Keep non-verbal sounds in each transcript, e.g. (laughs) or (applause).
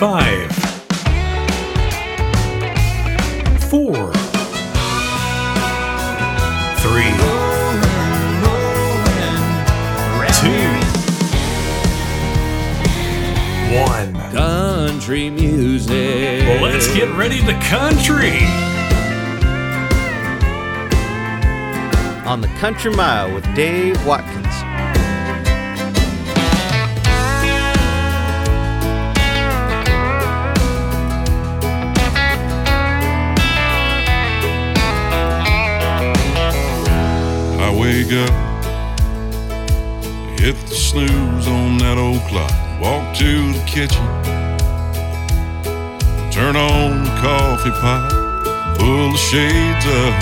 Five, four, three, two, one. Country music. Well, let's get ready to country. on the Country Mile with Dave Watkins. Up, hit the snooze on that old clock, walk to the kitchen, turn on the coffee pot, pull the shades up,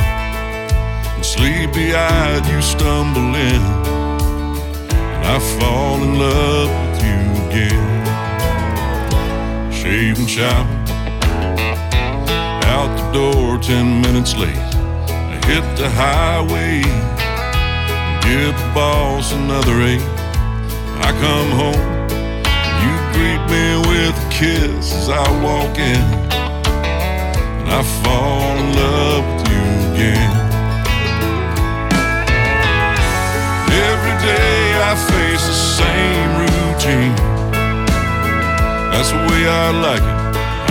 and sleepy eyed you stumble in, and I fall in love with you again. Shave and shower, out the door ten minutes late. I hit the highway, give the boss another eight. I come home, you greet me with a kiss as I walk in, and I fall in love with you again. Every day I face the same routine. That's the way I like it.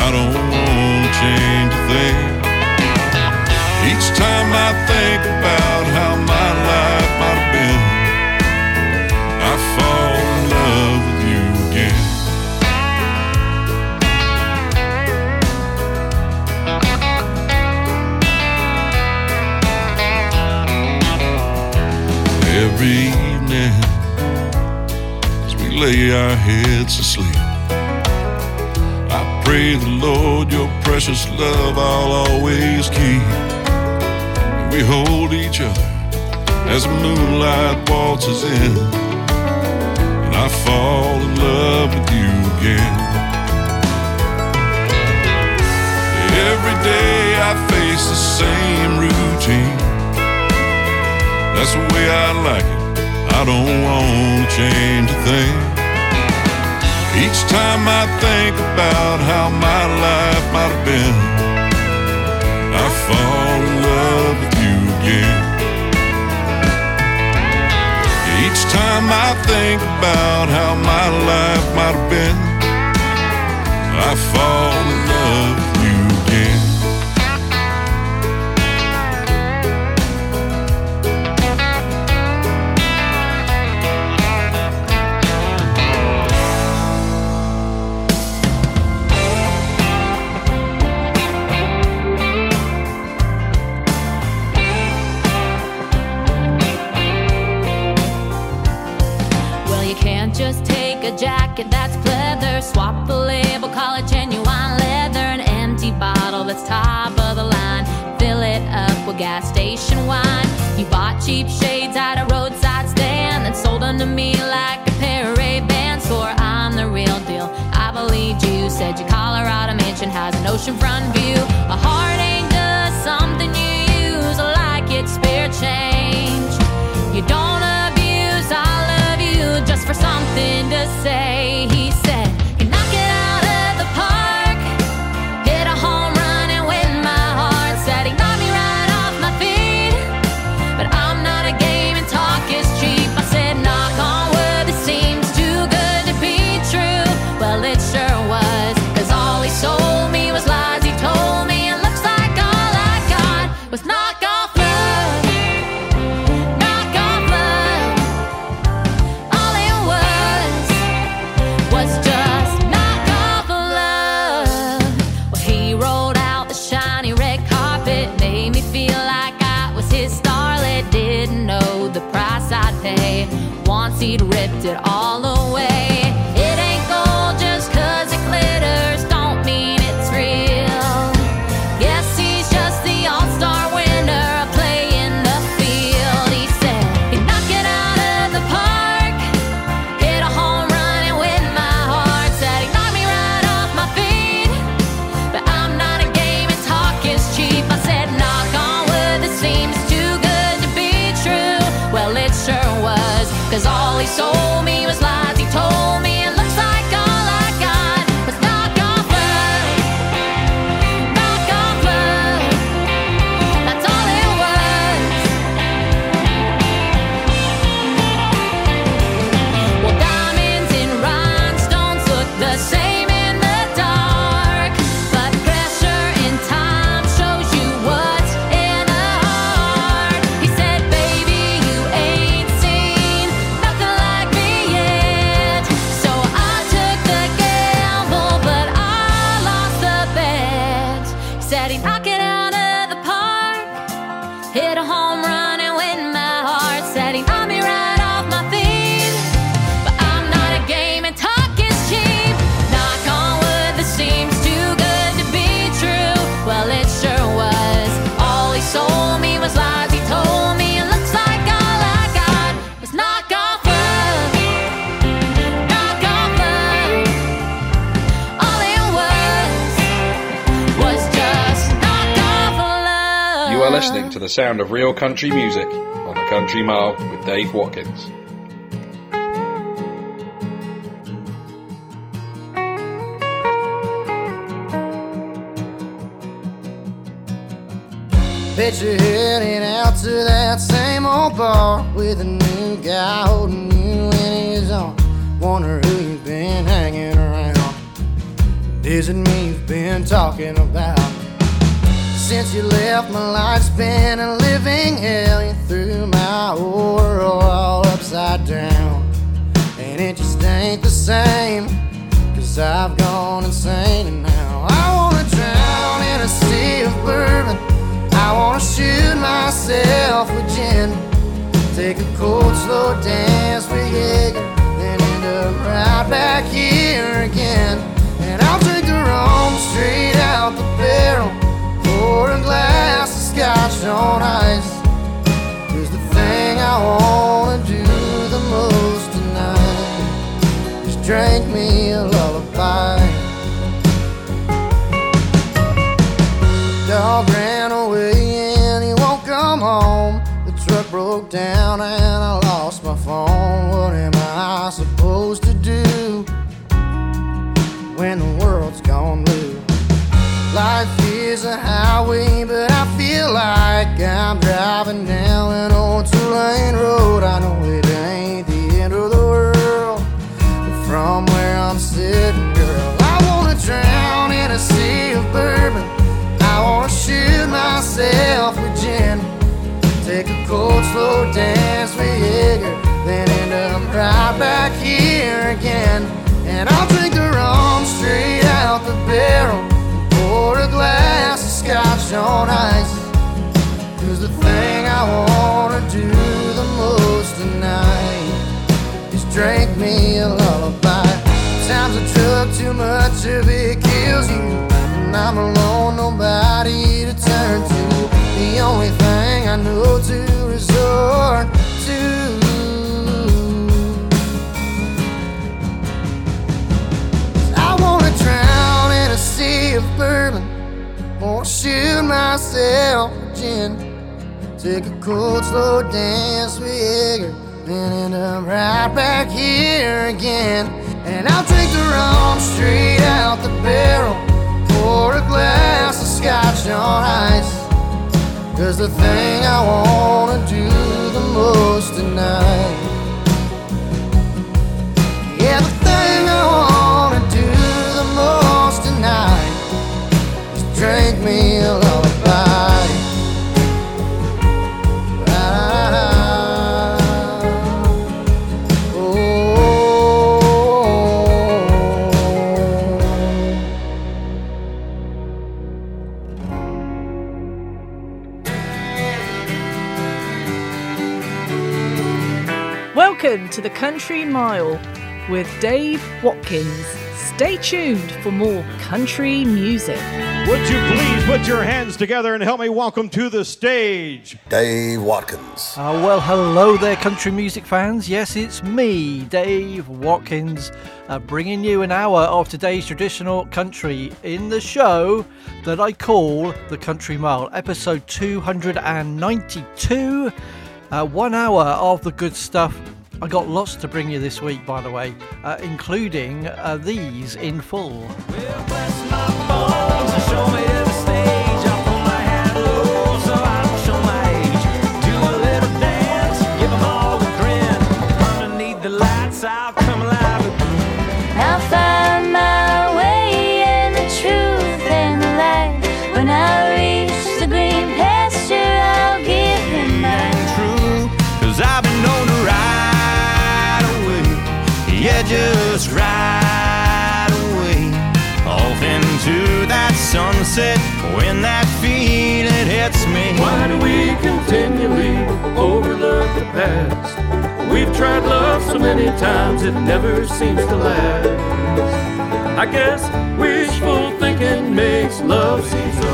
I don't want to change a thing. Each time I think about how my fall in love with you again. Every evening, as we lay our heads to sleep, I pray the Lord your precious love I'll always keep. We hold each other as the moonlight waltzes in, fall in love with you again. Every day I face the same routine. That's the way I like it. I don't want to change a thing. Each time I think about how my life might have been, I fall Each time I think about how my life might have been, I fall in love can't just take a jacket that's pleather, swap a label, call it genuine leather, an empty bottle that's top of the line, fill it up with gas station wine. You bought cheap shades at a roadside stand, then sold them to me like a pair of Ray-Ban score. I'm the real deal. I believed you. Said your Colorado mansion has an oceanfront view. A heart for something to say. Sound of real country music on the Country Mile with Dave Watkins. Bet you're heading out to that same old bar with a new guy holding you in his arms. Wonder who you've been hanging around. Is it me you've been talking about? Since you left, my life's been a living hell. You threw my world all upside down. And it just ain't the same. Cause I've gone insane and now I wanna drown in a sea of bourbon. I wanna shoot myself with gin. Take a cold, slow dance on ice. Cause the thing I wanna slow dance with Jaeger, then end up right back here again. And I'll drink the rum straight out the barrel. Pour a glass of scotch on ice. Cause the thing I wanna do the most tonight is drink me a lullaby. Times I took too much of it kills you. And I'm alone, nobody to turn to. The only thing I know to to. I wanna drown in a sea of bourbon. Wanna shoot myself gin. Take a cold, slow dance with Jaeger. Then end up right back here again. And I'll take the rum straight out the barrel. Pour a glass of scotch on. Cause the thing I wanna do the most tonight. To the Country Mile with Dave Watkins. Stay tuned for more country music. Would you please put your hands together and help me welcome to the stage Dave Watkins. Uh, well, hello there, country music fans. Yes, it's me, Dave Watkins, uh, bringing you an hour of today's traditional country in the show that I call The Country Mile, episode 292. Uh, one hour of the good stuff. I got lots to bring you this week, by the way, uh, including uh, these in full. I'll when that feeling hits me. Why do we continually overlook the past? We've tried love so many times it never seems to last. I guess wishful thinking makes love seem so.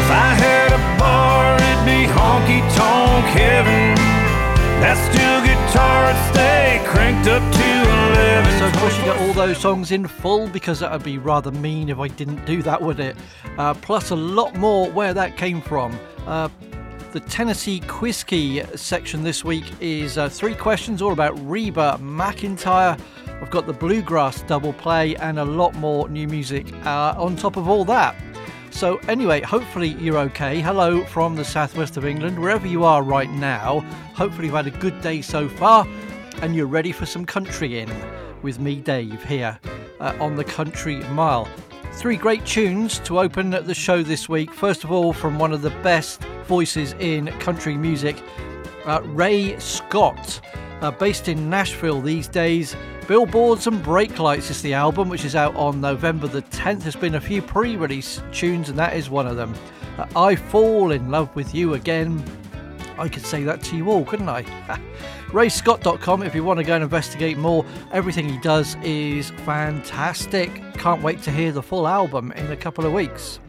If I had a bar, it'd be honky tonk heaven. That steel guitar would stay cranked up to 11. So, of course, you get all those songs in full because that would be rather mean if I didn't do that, would it? Uh, plus, a lot more where that came from. Uh, the Tennessee Quiz Key section this week is uh, three questions all about Reba McEntire. I've got the Bluegrass double play and a lot more new music uh, on top of all that. So, anyway, hopefully you're okay. Hello from the southwest of England, wherever you are right now. Hopefully, you've had a good day so far and you're ready for some country in with me, Dave, here uh, on the Country Mile. Three great tunes to open the show this week. First of all, from one of the best voices in country music, uh, Ray Scott, uh, based in Nashville these days. Billboards and Brake Lights is the album, which is out on November the 10th. There's been a few pre release tunes, and that is one of them. Uh, I Fall in Love with You Again. I could say that to you all, couldn't I? (laughs) RayScott.com if you want to go and investigate more. Everything he does is fantastic. Can't wait to hear the full album in a couple of weeks.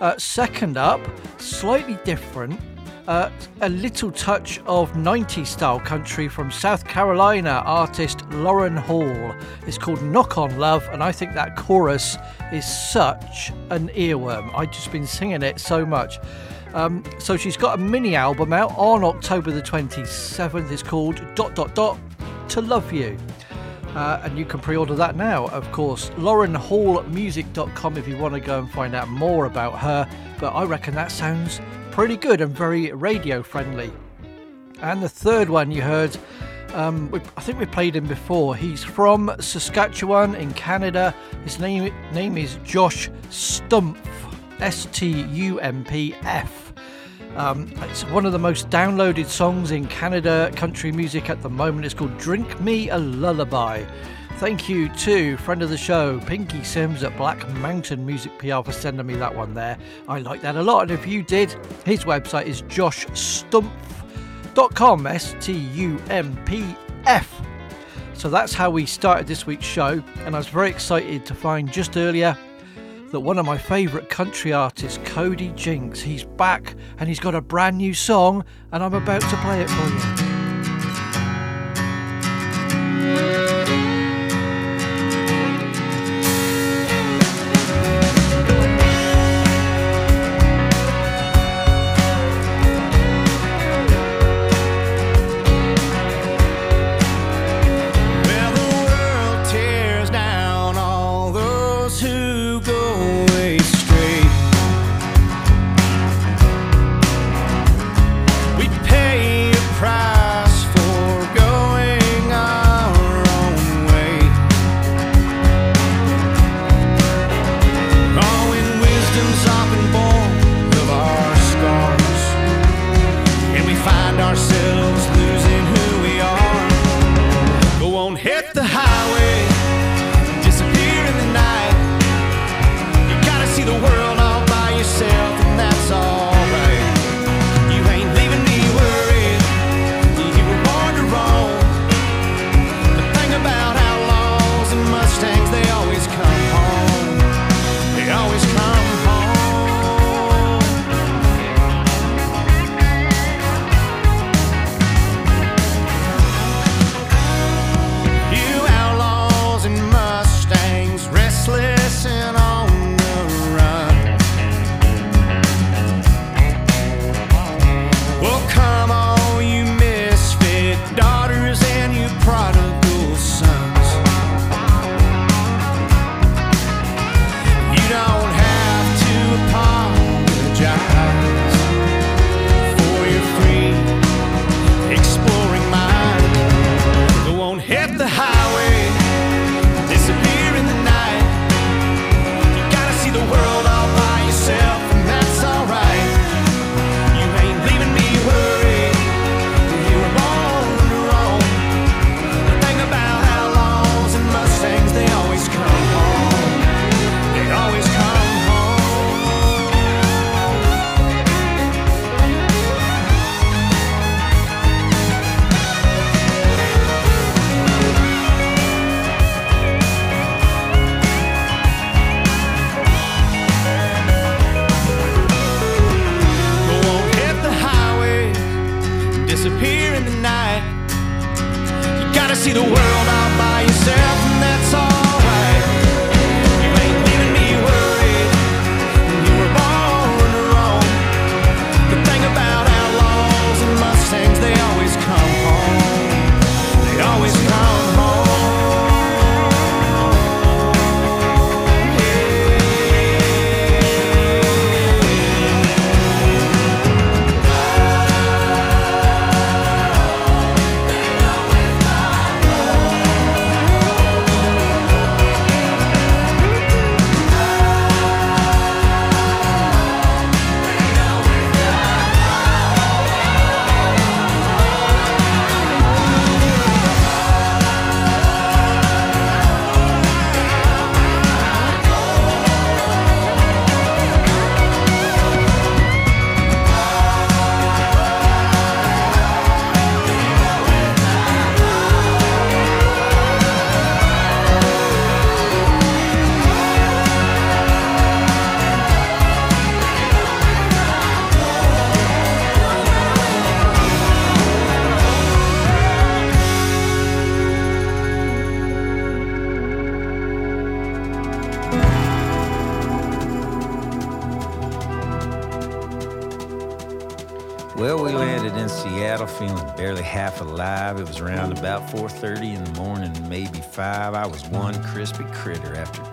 Uh, second up, slightly different, uh, a little touch of 90s style country from South Carolina artist Lauren Hall. It's called Knock Off Love, and I think that chorus is such an earworm. I've just been singing it so much. Um, so she's got a mini album out on October the 27th. It's called Dot Dot Dot to Love You. Uh, and you can pre-order that now, of course. LaurenHallMusic.com if you want to go and find out more about her. But I reckon that sounds pretty good and very radio friendly. And the third one you heard, um, we, I think we played him before. He's from Saskatchewan in Canada. His name name is Josh Stumpf, S T U M P F. Um, it's one of the most downloaded songs in Canada country music at the moment. It's called Drink Me a Lullaby. Thank you to friend of the show, Pinky Sims at Black Mountain Music PR for sending me that one there. I like that a lot. And if you did, his website is joshstumpf.com, S T U M P F. So that's how we started this week's show. And I was very excited to find just earlier that one of my favourite country artists, Cody Jinks, he's back and he's got a brand new song, and I'm about to play it for you.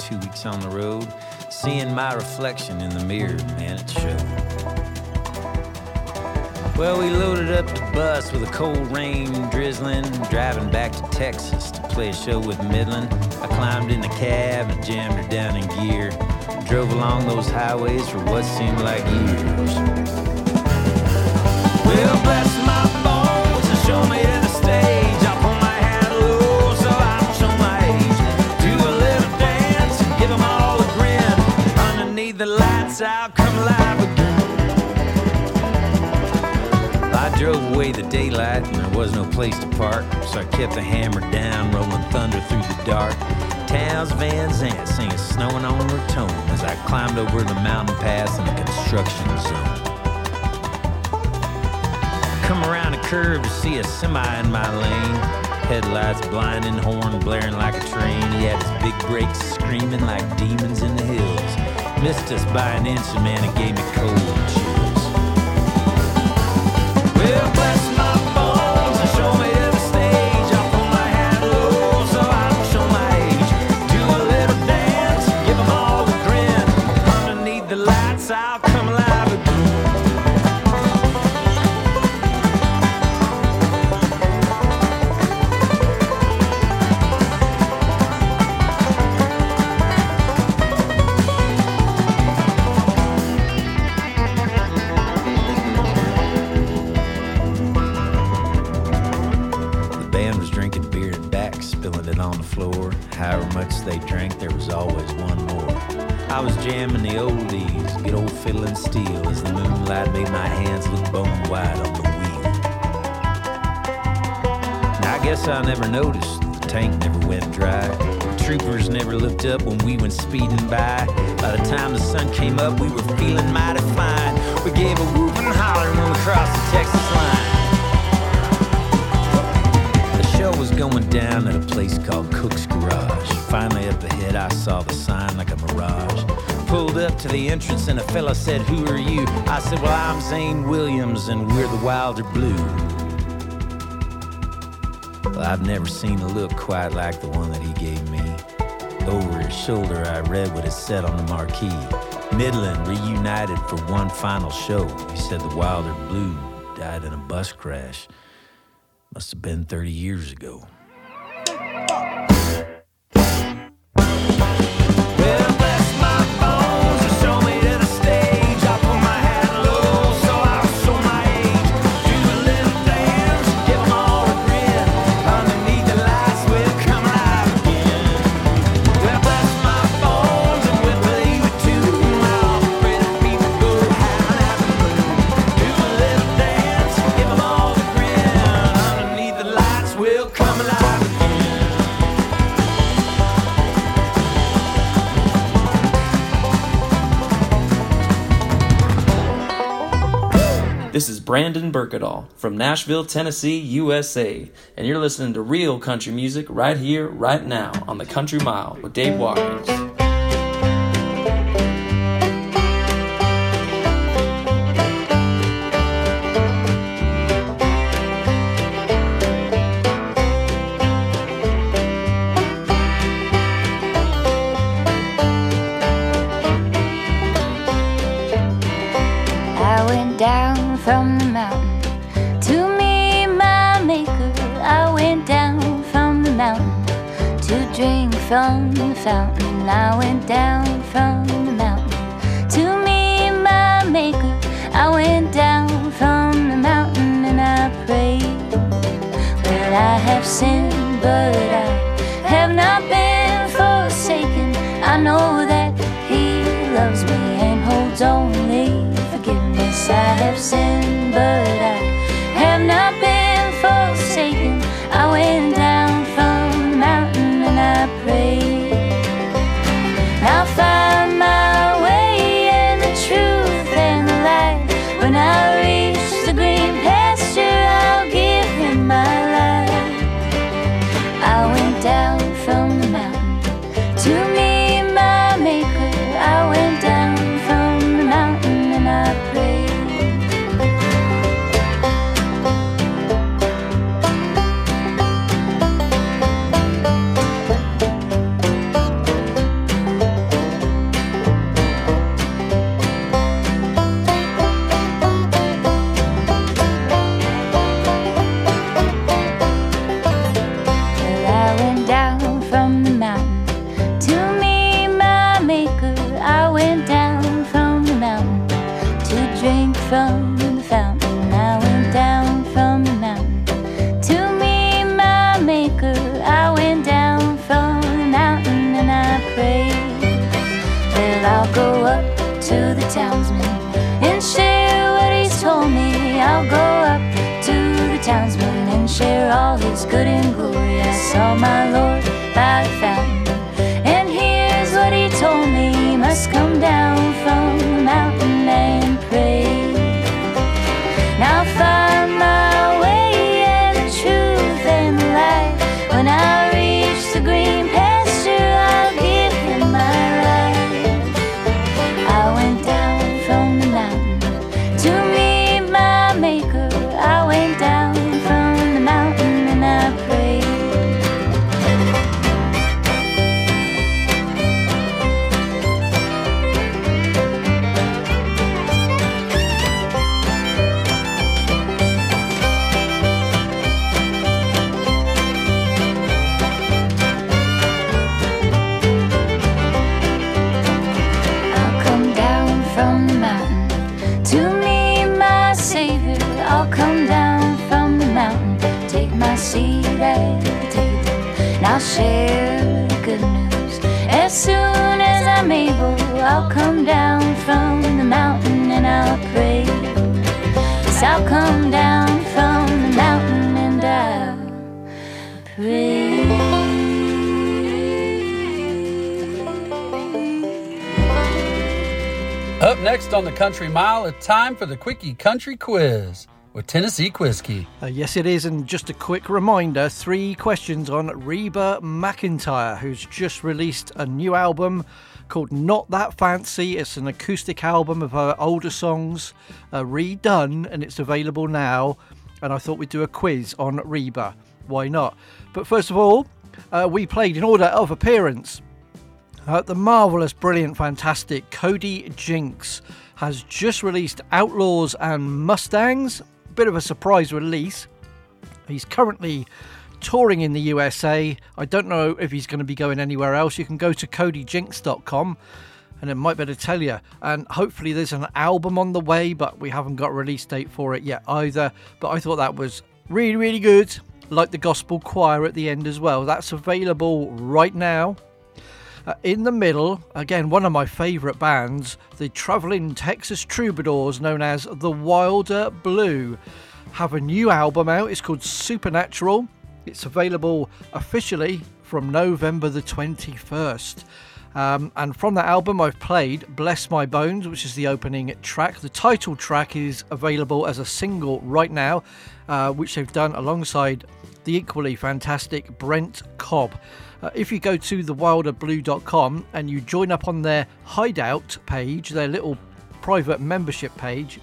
2 weeks on the road, seeing my reflection in the mirror, man, it showed. Well, we loaded up the bus with a cold rain drizzling, driving back to Texas to play a show with Midland. I climbed in the cab and jammed her down in gear. Drove along those highways for what seemed like years. Come again. I drove away the daylight and there was no place to park, so I kept the hammer down, rolling thunder through the dark. Townes Van Zandt singing Snowing on Raton as I climbed over the mountain pass in the construction zone. Come around a curve to see a semi in my lane. Headlights blinding, horn blaring like a train. He had his big brakes screaming like demons in the hills. Missed us by an inch, and man, it gave me cold chills. I never noticed the tank never went dry. Troopers never looked up when we went speeding by. By the time the sun came up, we were feeling mighty fine. We gave a whoop and holler when we crossed the Texas line. The show was going down at a place called Cook's Garage. Finally, up ahead, I saw the sign like a mirage. Pulled up to the entrance, and a fella said, Who are you? I said, Well, I'm Zane Williams, and we're the Wilder Blue. I've never seen a look quite like the one that he gave me. Over his shoulder, I read what it said on the marquee Midland reunited for one final show. He said the Wilder Blue died in a bus crash. Must have been 30 years ago. Brandon Burkadall from Nashville, Tennessee, USA, and you're listening to real country music right here, right now on the Country Mile with Dave Watkins. Fountain. I went down from the mountain to meet my maker. I went down from the mountain and I prayed. Well, I have sinned, but I have not been forsaken. I know that He loves me and holds only forgiveness. I have sinned, but I have not been forsaken. I went down next on the Country Mile, it's time for the Quickie Country Quiz with Tennessee Whiskey. Uh, yes, it is. And just a quick reminder three questions on Reba McEntire, who's just released a new album called Not That Fancy. It's an acoustic album of her older songs uh, redone, and it's available now. And I thought we'd do a quiz on Reba. Why not? But first of all, uh, we played in order of appearance. Uh, the marvellous, brilliant, fantastic Cody Jinks has just released Outlaws and Mustangs. Bit of a surprise release. He's currently touring in the USA. I don't know if he's going to be going anywhere else. You can go to codyjinks.com and it might be able to tell you. And hopefully, there's an album on the way, but we haven't got a release date for it yet either. But I thought that was really, really good. Like the gospel choir at the end as well. That's available right now. Uh, in the middle, again, one of my favourite bands, the travelling Texas Troubadours, known as the Wilder Blue, have a new album out. It's called Supernatural. It's available officially from November the 21st. Um, and from that album, I've played Bless My Bones, which is the opening track. The title track is available as a single right now, uh, which they've done alongside the equally fantastic Brent Cobb. Uh, if you go to thewilderblue.com and you join up on their hideout page, their little private membership page,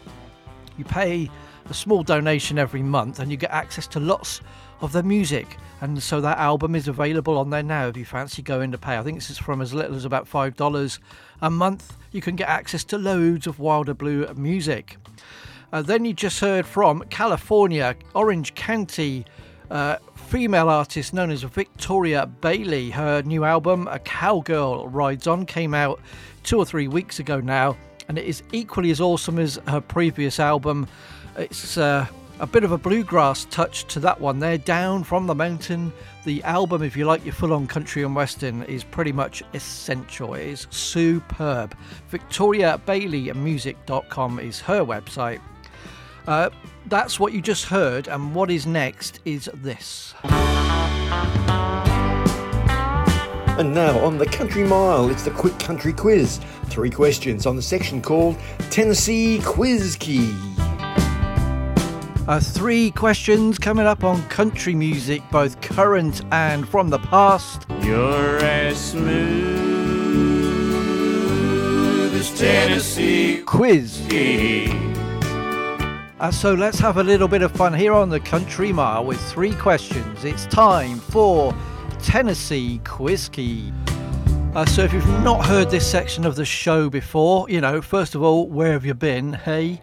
you pay a small donation every month and you get access to lots of their music. And so that album is available on there now if you fancy going to pay. I think this is from as little as about $5 a month. You can get access to loads of Wilder Blue music. Uh, then you just heard from California, Orange County. Uh, female artist known as Victoria Bailey. Her new album, A Cowgirl Rides On, came out two or three weeks ago now, and it is equally as awesome as her previous album. It's uh, a bit of a bluegrass touch to that one there, Down from the Mountain. The album, if you like your full on country and western, is pretty much essential. It is superb. Victoria Bailey VictoriaBaileyMusic.com is her website. Uh, that's what you just heard, and what is next is this. And now on the Country Mile, it's the Quick Country Quiz. Three questions on the section called Tennessee Quiz Key. Uh, three questions coming up on country music, both current and from the past. You're as smooth as Tennessee quiz. Uh, so let's have a little bit of fun here on the Country Mile with three questions. It's time for Tennessee Quiz Key. Uh, so if you've not heard this section of the show before, you know, first of all, where have you been? Hey.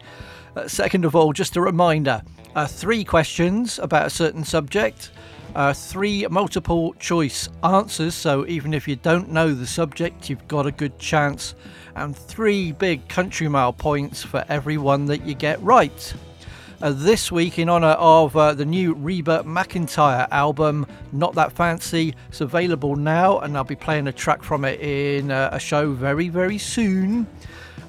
Uh, second of all, just a reminder uh, three questions about a certain subject, uh, three multiple choice answers, so even if you don't know the subject, you've got a good chance, and three big country mile points for every one that you get right. Uh, this week, in honour of uh, the new Reba McEntire album, Not That Fancy, it's available now, and I'll be playing a track from it in uh, a show very, very soon.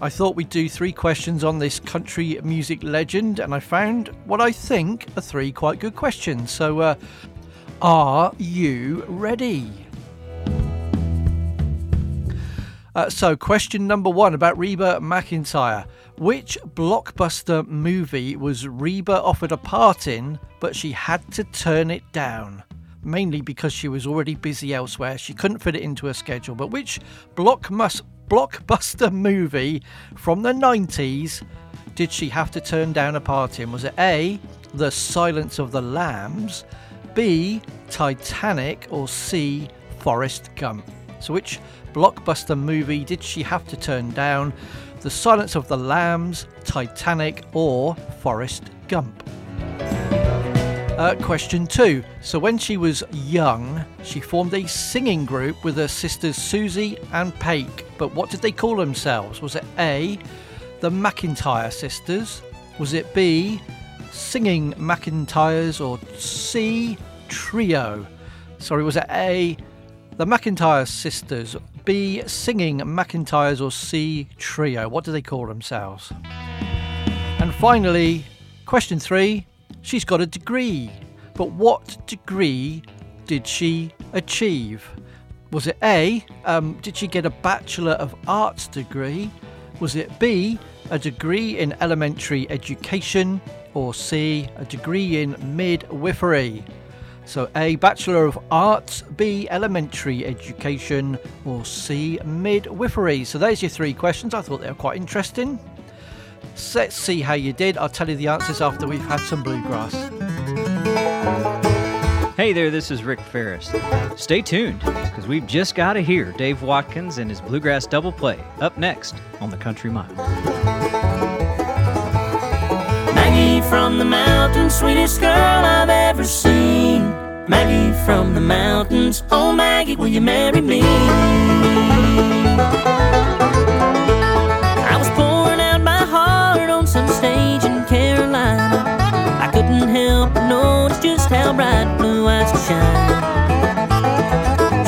I thought we'd do three questions on this country music legend, and I found what I think are three quite good questions. So, uh, are you ready? Uh, so, question number one about Reba McEntire. Which blockbuster movie was Reba offered a part in, but she had to turn it down? Mainly because she was already busy elsewhere. She couldn't fit it into her schedule. But which blockbuster movie from the 90s did she have to turn down a part in? Was it A, The Silence of the Lambs, B, Titanic, or C, Forrest Gump? So, which blockbuster movie did she have to turn down? The Silence of the Lambs, Titanic, or Forrest Gump? Uh, question two. So, when she was young, she formed a singing group with her sisters Susie and Pake. But what did they call themselves? Was it A, the McEntire sisters? Was it B, Singing McEntires? Or C, Trio? Sorry, was it A, the McEntire sisters? B, Singing McEntires? Or C, Trio? What do they call themselves? And finally, question three she's got a degree. But what degree did she achieve? Was it A, um, did she get a Bachelor of Arts degree? Was it B, a degree in elementary education? Or C, a degree in midwifery? So A, Bachelor of Arts, B, elementary education, or C, midwifery. So there's your three questions. I thought they were quite interesting. So let's see how you did. I'll tell you the answers after we've had some bluegrass. Hey there, this is Rick Faris. Stay tuned, because we've just got to hear Dave Watkins and his Bluegrass Double Play up next on the Country Mile. Maggie from the mountains, sweetest girl I've ever seen. Maggie from the mountains, oh Maggie, will you marry me? I was pouring out my heart on some stage in Carolina. I couldn't help but notice just how bright blue eyes could shine.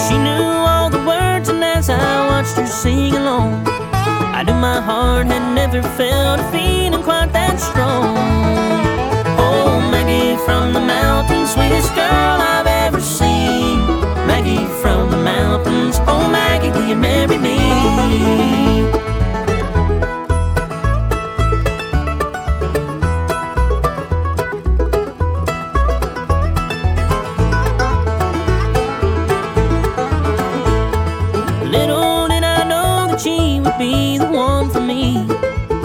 She knew all the words, and as I watched her sing along, I knew my heart had never felt a feeling quite that strong from the mountains, sweetest girl I've ever seen. Maggie from the mountains, oh Maggie, will you marry me? Little did I know that she would be the one for me.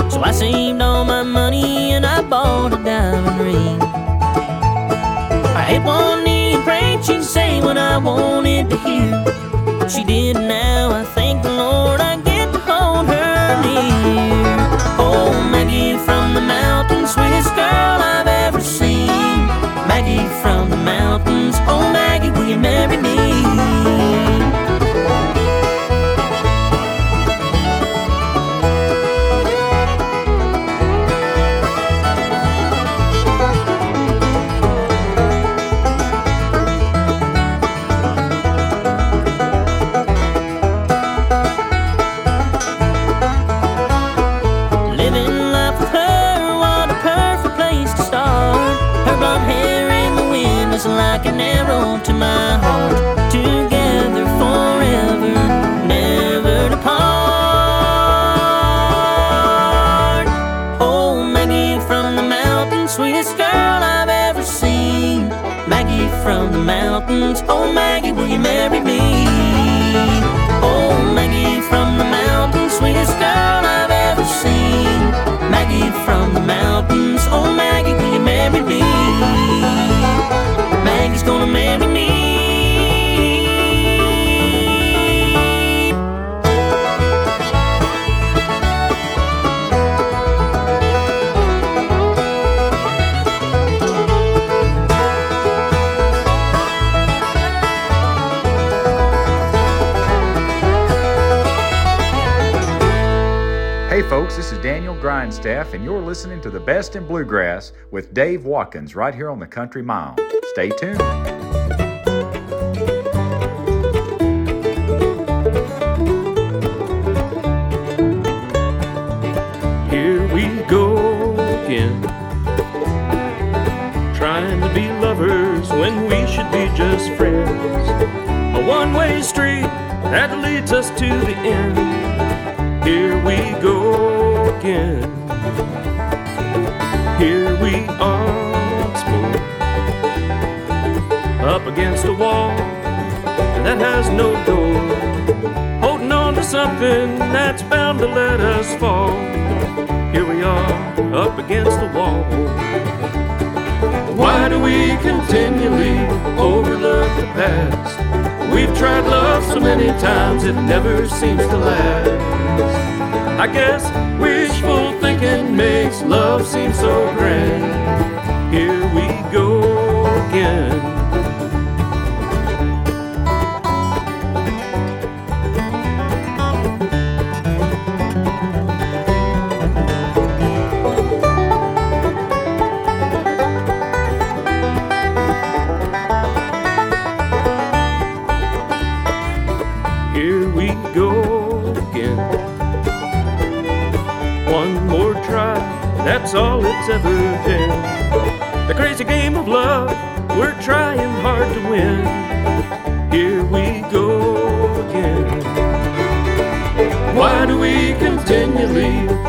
So I saved all my money and I bought a diamond ring. I knee and prayed she'd say what I wanted to hear. She did now, I thank the Lord I get to hold her near. Oh, Maggie from the mountains, sweetest girl I've ever seen. Maggie from Dave right here on the Country Mile. Stay tuned. Here we go again. Trying to be lovers when we should be just friends. A one way street that leads us to the end. Here we go something that's bound to let us fall. Here we are, up against the wall. Why do we continually overlook the past? We've tried love so many times it never seems to last. I guess wishful thinking makes love seem so grand. Here we go again.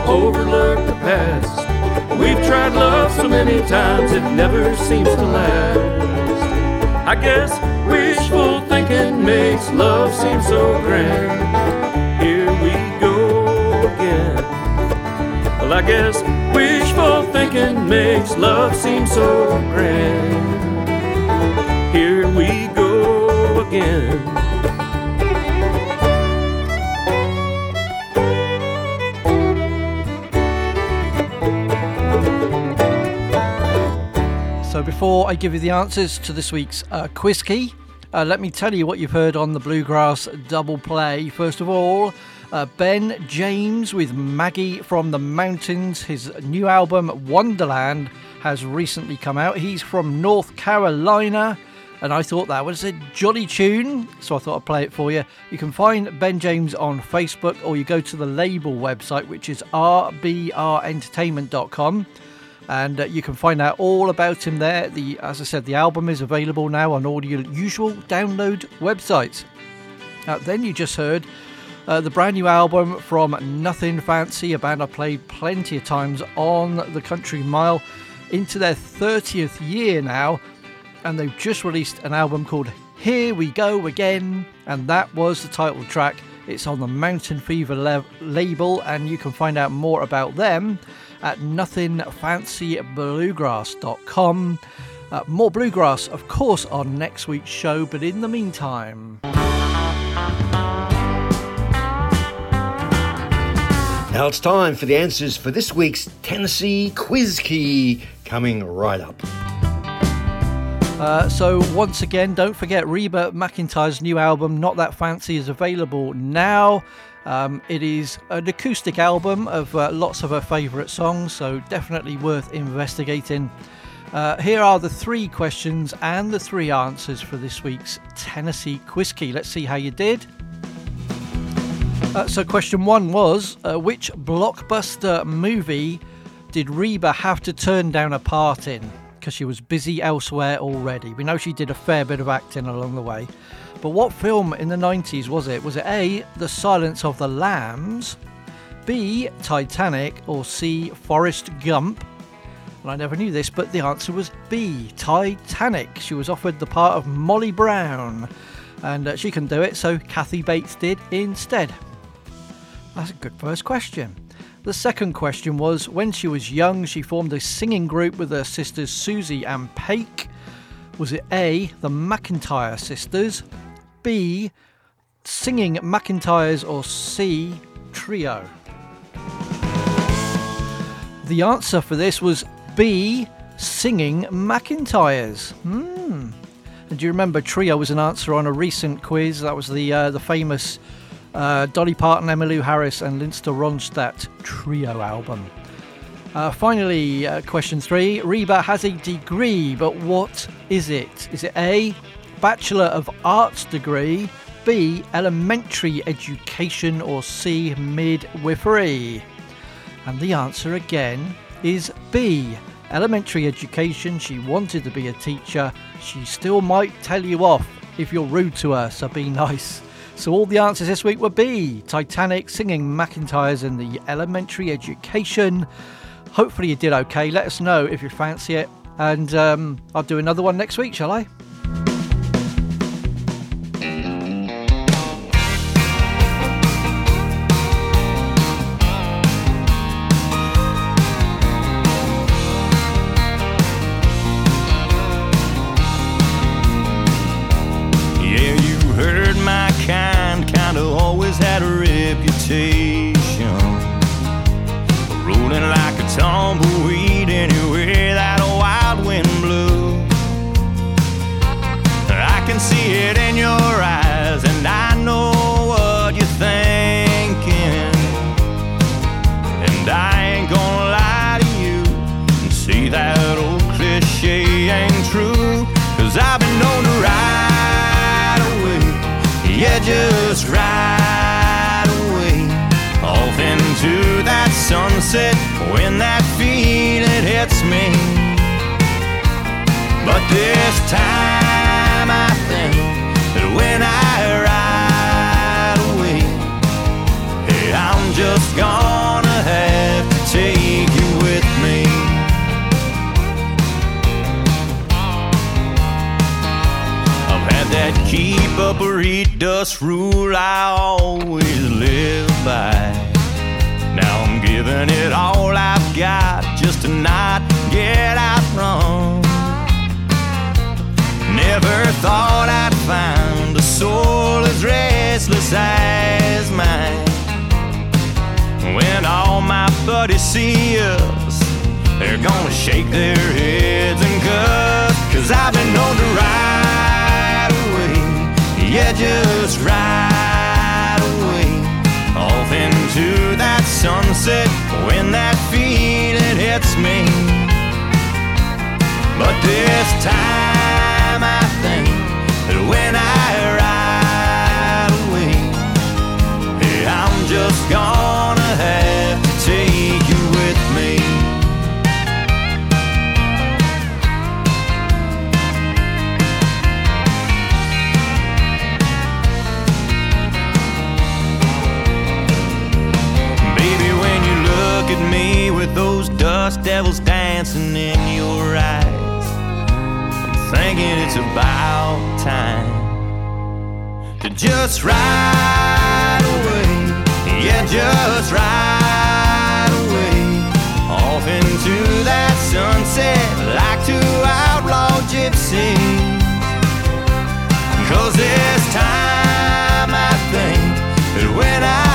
Overlook the past? We've tried love so many times it never seems to last. I guess wishful thinking makes love seem so grand. Here we go again. Well, I guess wishful thinking makes love seem so grand. Here we go again. Before I give you the answers to this week's uh, Quizkey, uh, let me tell you what you've heard on the Bluegrass double play. First of all, uh, Ben James with Maggie from the Mountains. His new album, Wonderland, has recently come out. He's from North Carolina, and I thought that was a jolly tune, so I thought I'd play it for you. You can find Ben James on Facebook, or you go to the label website, which is rbrentertainment.com and uh, you can find out all about him there. The as I said, the album is available now on all your usual download websites. Uh, then you just heard uh, the brand new album from Nothin' Fancy, a band I played plenty of times on the Country Mile, into their 30th year now, and they've just released an album called Here We Go Again, and that was the title track. It's on the Mountain Fever le- label, and you can find out more about them at nothingfancybluegrass.com. Uh, more bluegrass, of course, on next week's show, but in the meantime. Now it's time for the answers for this week's Tennessee Quizkey coming right up. Uh, so once again, don't forget Reba McEntire's new album, Not That Fancy, is available now. Um, it is an acoustic album of uh, lots of her favourite songs, so definitely worth investigating. Uh, here are the three questions and the three answers for this week's Tennessee Quizkey. Let's see how you did. Uh, so, question one was uh, Which blockbuster movie did Reba have to turn down a part in because she was busy elsewhere already? We know she did a fair bit of acting along the way. But what film in the 90s was it? Was it A, The Silence of the Lambs, B, Titanic, or C, Forrest Gump? And I never knew this, but the answer was B, Titanic. She was offered the part of Molly Brown, and uh, she can do it, so Kathy Bates did instead. That's a good first question. The second question was when she was young, she formed a singing group with her sisters Susie and Pake. Was it A, the McEntire sisters, B, singing McEntires, or C, trio? The answer for this was B, singing McEntires. Hmm. And do you remember Trio was an answer on a recent quiz? That was the uh, the famous uh, Dolly Parton, Emmylou Harris, and Linda Ronstadt trio album. Uh, finally, uh, question three Reba has a degree, but what is it? Is it A, Bachelor of Arts degree, B, Elementary Education, or C, Midwifery? And the answer again is B, Elementary Education. She wanted to be a teacher. She still might tell you off if you're rude to her, so be nice. So all the answers this week were B, Titanic, singing McEntire's in the elementary education. Hopefully you did okay. Let us know if you fancy it. And um, I'll do another one next week, shall I? Dust rule I always live by. Now I'm giving it all I've got just to not get outrun. Never thought I'd find a soul as restless as mine. When all my buddies see us, they're gonna shake their heads and cuss. Cause I've been known to ride yeah, just ride away. Off into that sunset when that feeling hits me. But this time I think that when I dust devils dancing in your eyes, thinking it's about time to just ride away. head just right away off into that sunset like two outlaw gypsies. Cause this time I think that when I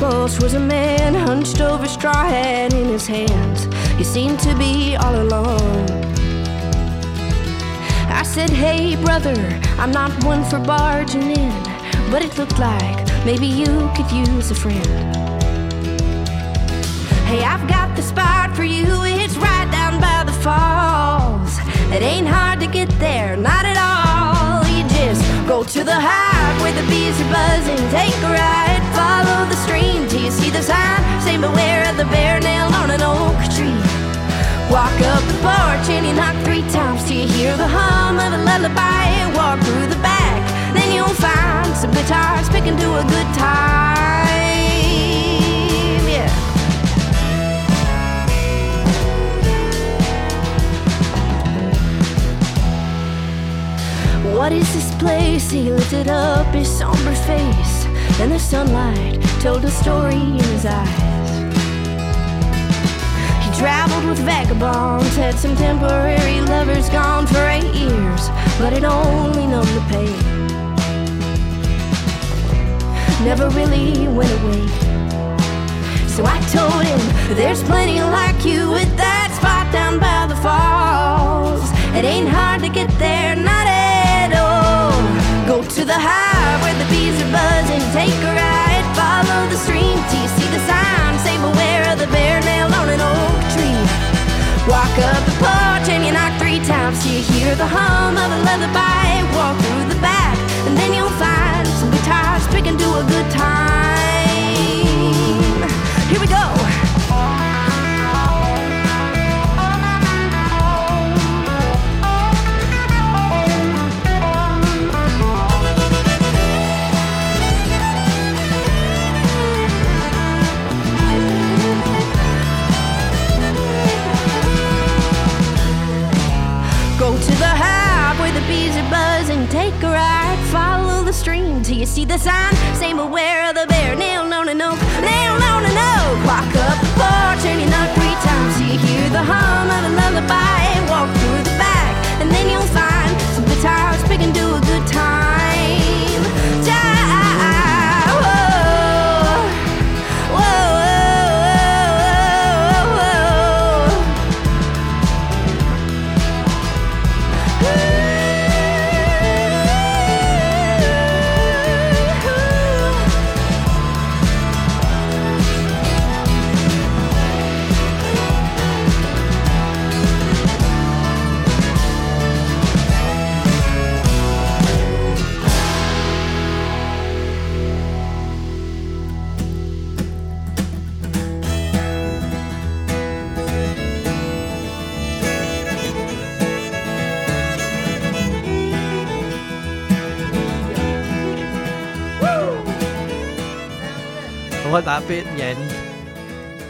was a man hunched over straw hat in his hands. He seemed to be all alone. I said, Hey, brother, I'm not one for barging in, but it looked like maybe you could use a friend. Hey, I've got the spot for you, it's right down by the falls. It ain't hard to get there, not at go to the hive where the bees are buzzing, take a ride, follow the stream till you see the sign. Say, beware of the bear nailed on an oak tree. Walk up the porch and you knock three times till you hear the hum of a lullaby. Walk through the back, then you'll find some guitars picking to a good time. Place? He lifted up his somber face, and the sunlight told a story in his eyes. He traveled with vagabonds, had some temporary lovers gone for eight years, but it only numbed the pain. Never really went away. So I told him, there's plenty like you at that spot down by the falls. It ain't hard to get there, not at. Go to the hive where the bees are buzzing, take a ride, follow the stream till you see the sign. Say beware of the bear nailed on an oak tree. Walk up the porch and you knock three times till you hear the hum of a lullaby. Walk through the back and then you'll find some guitars picking to a good time. You see the sign. Say beware of the bear, nail on an oak, nail on an oak. Walk up the porch and you knock three times you hear the hum of a lullaby. Walk through the back and then you'll find some guitars picking to a good time.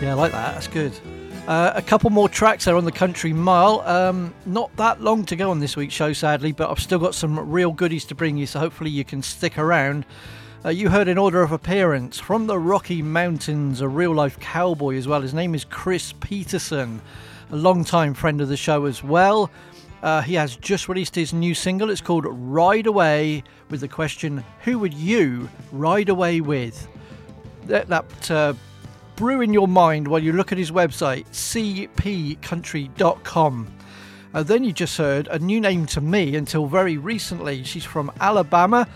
Yeah, I like that. That's good. Uh, a couple more tracks there on the Country Mile. Um, not that long to go on this week's show, sadly, but I've still got some real goodies to bring you, so hopefully you can stick around. Uh, you heard in order of appearance from the Rocky Mountains, a real life cowboy as well. His name is Chris Petersen, a long-time friend of the show as well. Uh, he has just released his new single. It's called Ride Away, with the question, Who would you ride away with? Let that uh, brew in your mind while you look at his website, cpcountry.com. Uh, then you just heard a new name to me until very recently. She's from Alabama,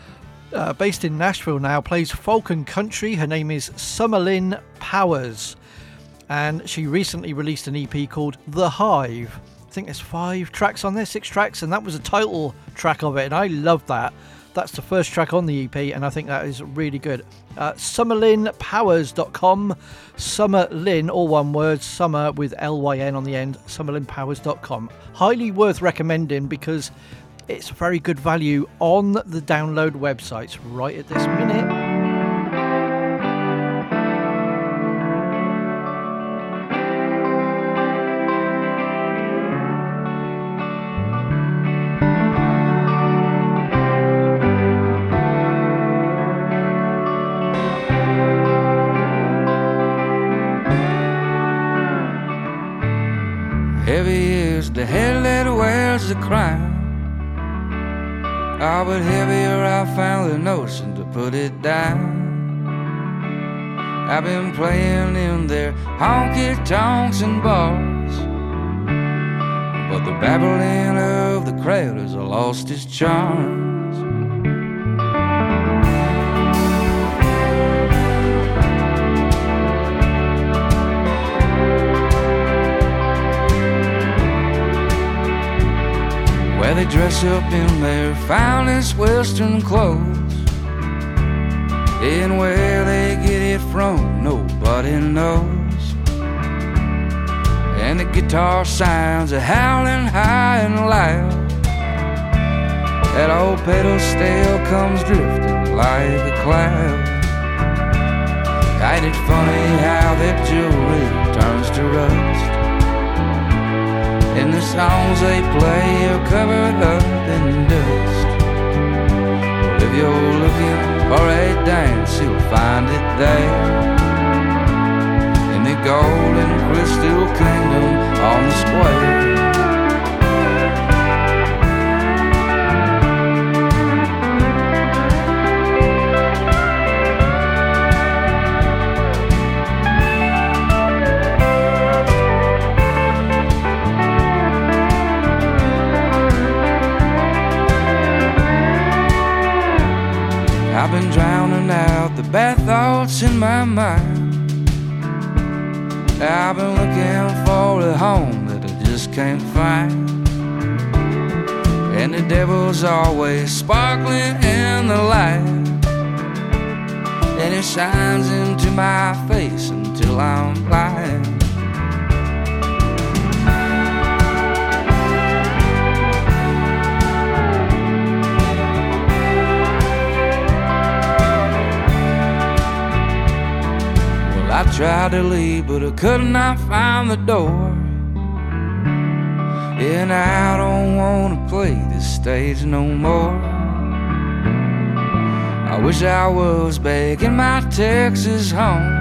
uh, based in Nashville now, plays folk and country. Her name is Summerlyn Powers. and she recently released an EP called The Hive. I think there's five tracks on there, six tracks, and that was a title track of it, and I love that. That's the first track on the EP, and I think that is really good. Uh, SummerlynPowers.com. Summerlyn, all one word, summer with L Y N on the end, SummerlynPowers.com. Highly worth recommending because it's very good value on the download websites right at this minute. Crown. Oh, but heavier I found the notion to put it down. I've been playing in their honky tonks and bars. But the babbling of the crowd has lost its charms. They dress up in their finest western clothes. And where they get it from, nobody knows. And the guitar sounds are howling high and loud. That old pedal steel comes drifting like a cloud. Ain't it funny how that jewelry turns to rust? And the songs they play are covered up in dust. Well, if you're looking for a dance, you'll find it there. In the golden crystal kingdom on the square. I've been drowning out the bad thoughts in my mind. I've been looking for a home that I just can't find. And the devil's always sparkling in the light. And it shines into my face until I'm blind. I tried to leave, but I could not find the door. And I don't wanna play this stage no more. I wish I was back in my Texas home.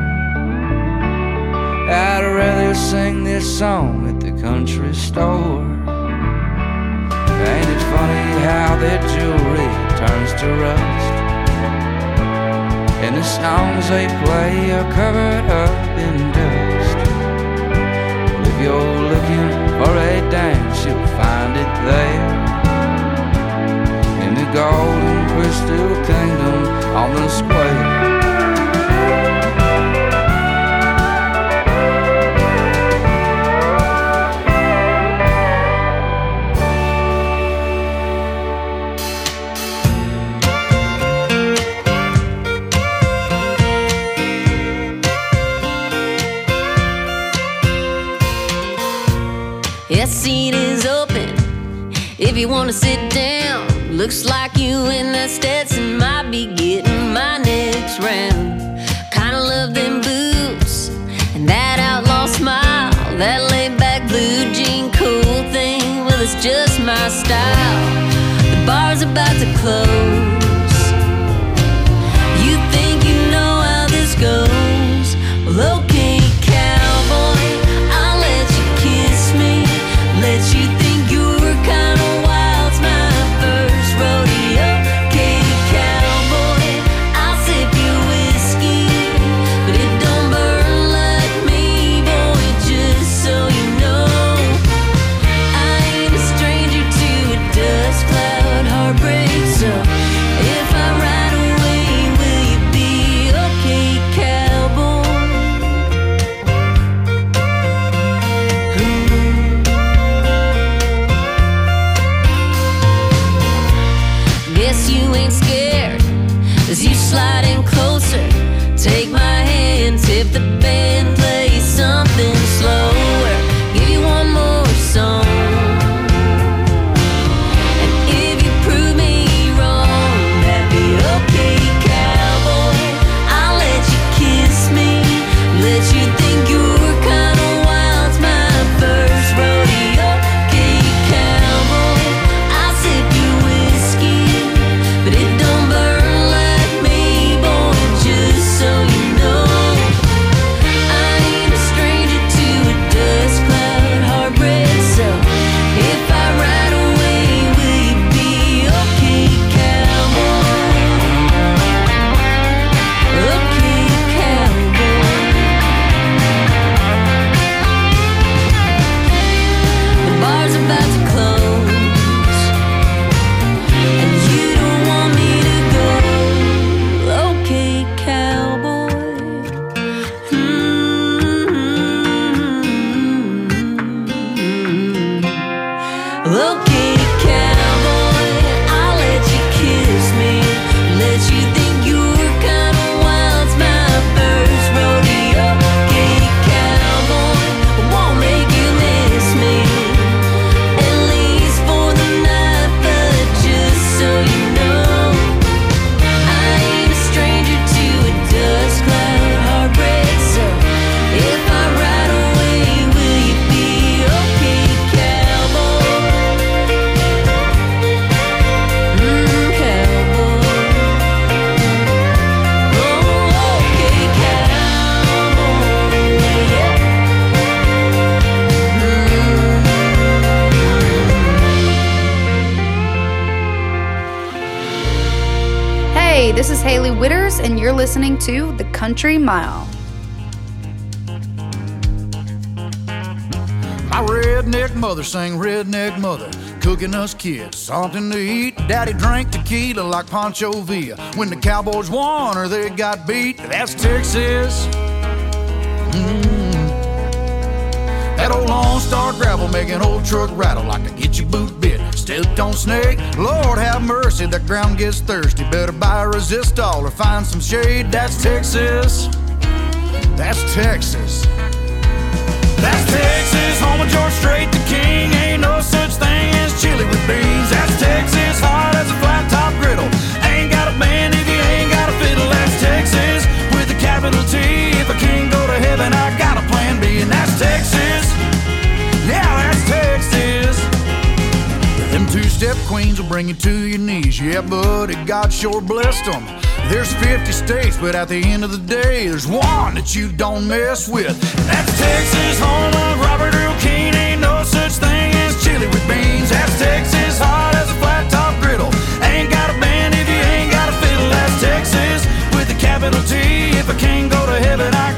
I'd rather sing this song at the country store. Ain't it funny how that jewelry turns to rust? And the songs they play are covered up in dust. Well, if you're looking for a dance, you'll find it there. In the golden crystal kingdom on the square. Looks like you and that Stetson might be getting my next round. Kinda love them boots and that outlaw smile, that laid back blue jean cool thing. Well, it's just my style. The bar's about to close. You think you know how this goes? Country Mile. My redneck mother sang redneck mother, cooking us kids something to eat. Daddy drank tequila like Pancho Villa. When the Cowboys won or they got beat, that's Texas. Mm. That old Lone Star gravel making old truck rattle like to get your boot bit. On snake, Lord have mercy, the ground gets thirsty. Better buy a Resistol or find some shade. That's Texas. That's Texas. That's Texas, home of George Strait, the king. Ain't no such thing as chili with beans. That's Texas, hard as a flat top griddle. Ain't got a band if you ain't got a fiddle. That's Texas, with a capital T. queens will bring you to your knees. Yeah, buddy, God sure blessed them. There's 50 states, but at the end of the day, there's one that you don't mess with. That's Texas, home of Robert Earl Keen. Ain't no such thing as chili with beans. That's Texas, hot as a flat top griddle. Ain't got a band if you ain't got a fiddle. That's Texas, with a capital T. If I can't go to heaven, I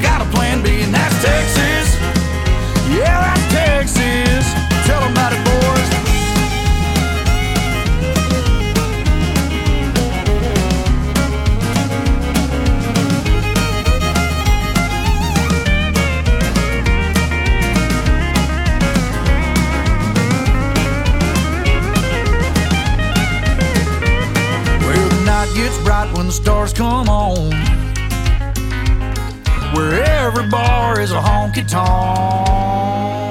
stars come on. Where every bar is a honky tonk.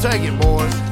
Take it, boys.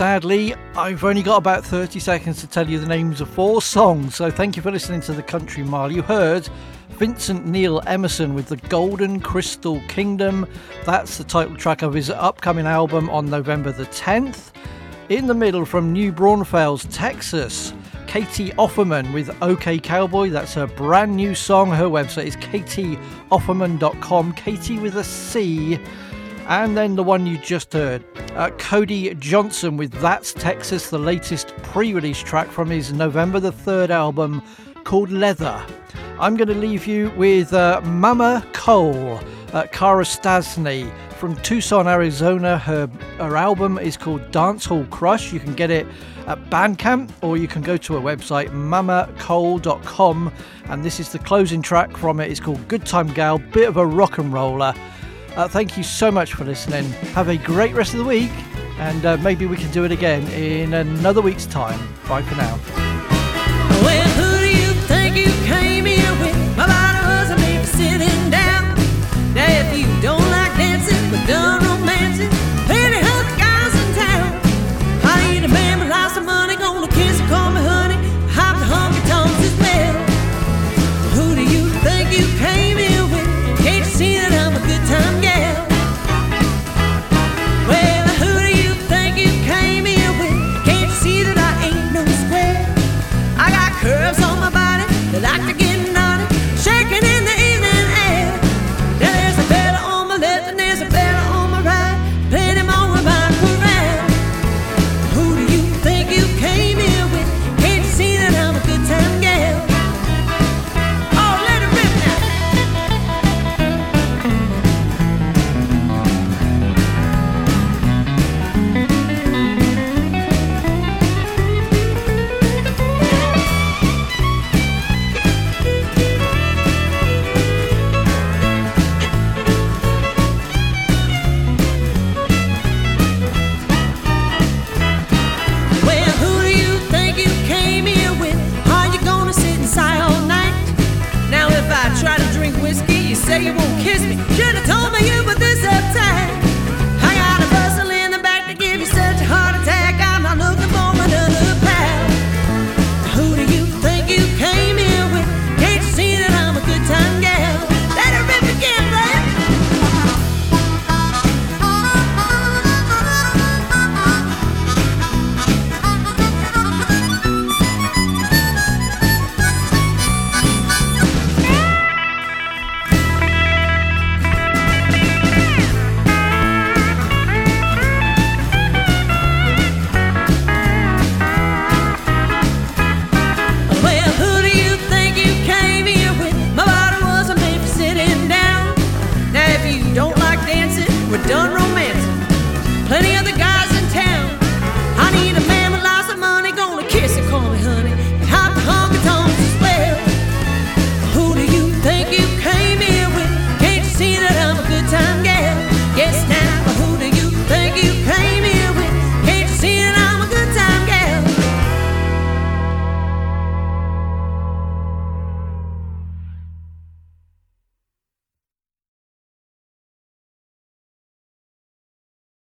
Sadly, I've only got about 30 seconds to tell you the names of four songs, so thank you for listening to the Country Mile. You heard Vincent Neil Emerson with the Golden Crystal Kingdom. That's the title track of his upcoming album on November the 10th. In the middle, from New Braunfels, Texas, Catie Offerman with OK Cowboy. That's her brand new song. Her website is catieofferman.com. Catie with a C. And then the one you just heard, uh, Cody Johnson with That's Texas, the latest pre release track from his November the 3rd album called Leather. I'm going to leave you with uh, Mamma Coal, uh, Cara Stasny from Tucson, Arizona. Her, her album is called Dance Hall Crush. You can get it at Bandcamp or you can go to her website, mammacoal.com. And this is the closing track from it. It's called Good Time Gal, bit of a rock and roller. Uh, thank you so much for listening. Have a great rest of the week, and uh, maybe we can do it again in another week's time. Bye for now.